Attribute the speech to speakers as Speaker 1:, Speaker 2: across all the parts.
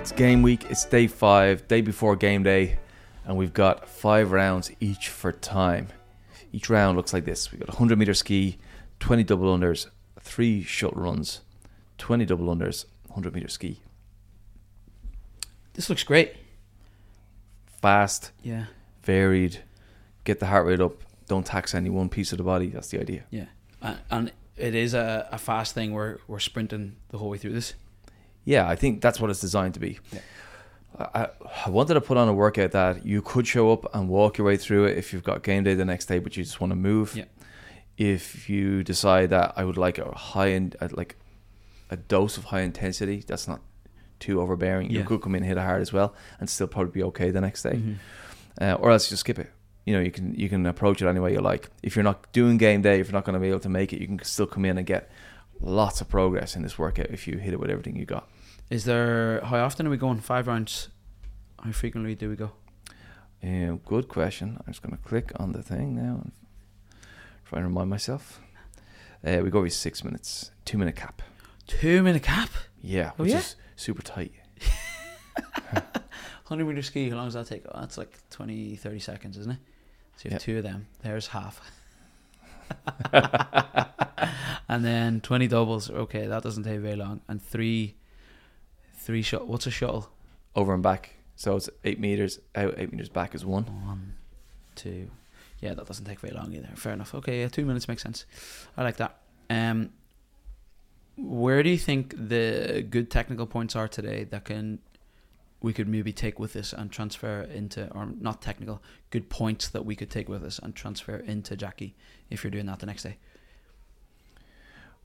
Speaker 1: It's game week, it's day five, day before game day, and we've got five rounds each for time. Each round looks like this we've got a 100 meter ski, 20 double unders, three shuttle runs, 20 double unders, 100 meter ski.
Speaker 2: This looks great.
Speaker 1: Fast,
Speaker 2: Yeah,
Speaker 1: varied, get the heart rate up, don't tax any one piece of the body. That's the idea.
Speaker 2: yeah, and, and it is a, a fast thing. Where we're sprinting the whole way through this.
Speaker 1: Yeah, I think that's what it's designed to be.
Speaker 2: Yeah.
Speaker 1: I, I wanted to put on a workout that you could show up and walk your way through it if you've got game day the next day, but you just want to move.
Speaker 2: Yeah.
Speaker 1: If you decide that I would like a high end, uh, like a dose of high intensity, that's not too overbearing. You could come in hit it hard as well and still probably be okay the next day,
Speaker 2: Mhm.
Speaker 1: uh, or else you just skip it. You know, you can you can approach it any way you like. If you're not doing game day, if you're not going to be able to make it, you can still come in and get lots of progress in this workout if you hit it with everything you got.
Speaker 2: Is there how often are we going? Five rounds. How frequently do we go?
Speaker 1: Um, good question. I'm just going to click on the thing now and try and remind myself. Uh, we go every six minutes, two minute cap.
Speaker 2: Two minute cap.
Speaker 1: Yeah,
Speaker 2: Oh,
Speaker 1: which
Speaker 2: yeah?
Speaker 1: is super tight.
Speaker 2: Hundred meter ski. How long does that take? Oh, that's like 20, 30 seconds, isn't it? So you have
Speaker 1: Yeah.
Speaker 2: two of them. There's half. and then twenty doubles. Okay, that doesn't take very long. And three, three shot. What's a shuttle?
Speaker 1: Over and back. So it's eight meters out, eight meters back is one.
Speaker 2: One, two. Yeah, that doesn't take very long either. Fair enough. Okay, yeah, two minutes makes sense. I like that. Um, where do you think the good technical points are today that can we could maybe take with this and transfer into, or not technical, good points that we could take with us and transfer into Jackie if you're doing that the next day?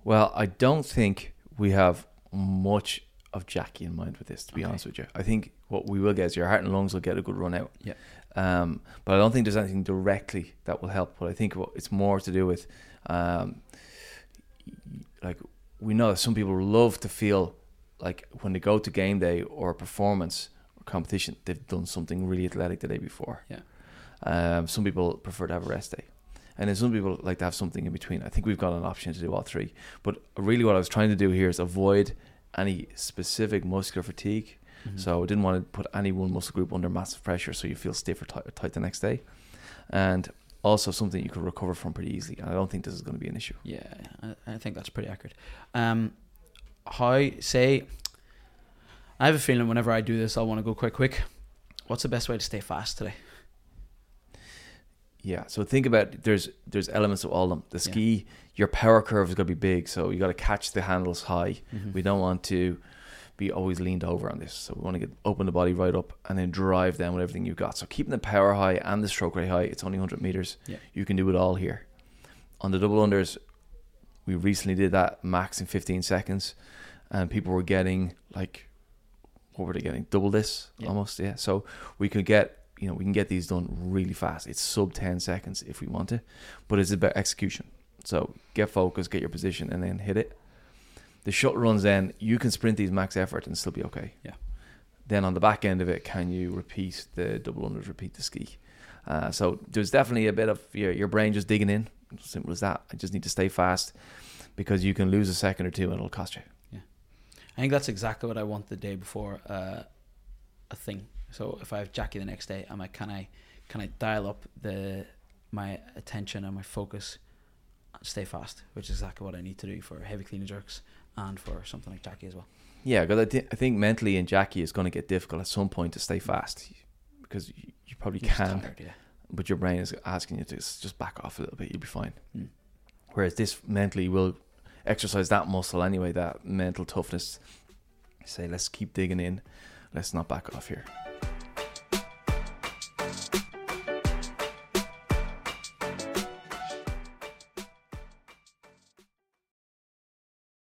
Speaker 1: Well, I don't think we have much of Jackie in mind with this, to be
Speaker 2: Okay.
Speaker 1: honest with you. I think what we will get is your heart and lungs will get a good run out.
Speaker 2: Yeah.
Speaker 1: Um, but I don't think there's anything directly that will help. But I think what it's more to do with, um, like we know that some people love to feel like when they go to game day or performance or competition, they've done something really athletic the day before.
Speaker 2: Yeah.
Speaker 1: Um, some people prefer to have a rest day. And then some people like to have something in between. I think we've got an option to do all three. But really, what I was trying to do here is avoid any specific muscular fatigue.
Speaker 2: Mhm.
Speaker 1: So I didn't want to put any one muscle group under massive pressure so you feel stiff or tight, tight the next day. And also something you can recover from pretty easily. And I don't think this is going to be an issue.
Speaker 2: Yeah, I, I think that's pretty accurate. Um, how say? I have a feeling whenever I do this, I'll want to go quite quick. What's the best way to stay fast today?
Speaker 1: Yeah. So think about there's there's elements of all of them. The
Speaker 2: Yeah.
Speaker 1: ski, your power curve is going to be big, so you got to catch the handles high.
Speaker 2: Mm-hmm.
Speaker 1: We don't want to be always leaned over on this. So we want to get open the body right up and then drive down with everything you've got. So keeping the power high and the stroke rate high, it's only 100 meters.
Speaker 2: Yeah.
Speaker 1: You can do it all here. On the double unders, we recently did that max in 15 seconds, and people were getting like, what were they getting? Double this
Speaker 2: Yeah.
Speaker 1: almost. Yeah. So we could get. You know, we can get these done really fast. It's sub 10 seconds if we want to, but it's about execution. So get focused, get your position, and then hit it. The shuttle runs then you can sprint these max effort and still be okay.
Speaker 2: Yeah.
Speaker 1: Then on the back end of it, can you repeat the double unders, repeat the ski? Uh, so there's definitely a bit of your, your brain just digging in. Simple as that. I just need to stay fast because you can lose a second or two and it'll cost you. Yeah.
Speaker 2: I think that's exactly what I want the day before uh, a thing. So if I have Jackie the next day, I'm like, can I, can I dial up the my attention and my focus, and stay fast, which is exactly what I need to do for heavy clean and jerks and for something like Jackie as well.
Speaker 1: Yeah, because I, thi- I think mentally in Jackie it's going to get difficult at some point to stay fast because you, you probably
Speaker 2: You're
Speaker 1: can,
Speaker 2: tired, yeah.
Speaker 1: but your brain is asking you to just back off a little bit. You'll be fine.
Speaker 2: Mm.
Speaker 1: Whereas this mentally will exercise that muscle anyway, that mental toughness. Say, let's keep digging in. Let's not back off here.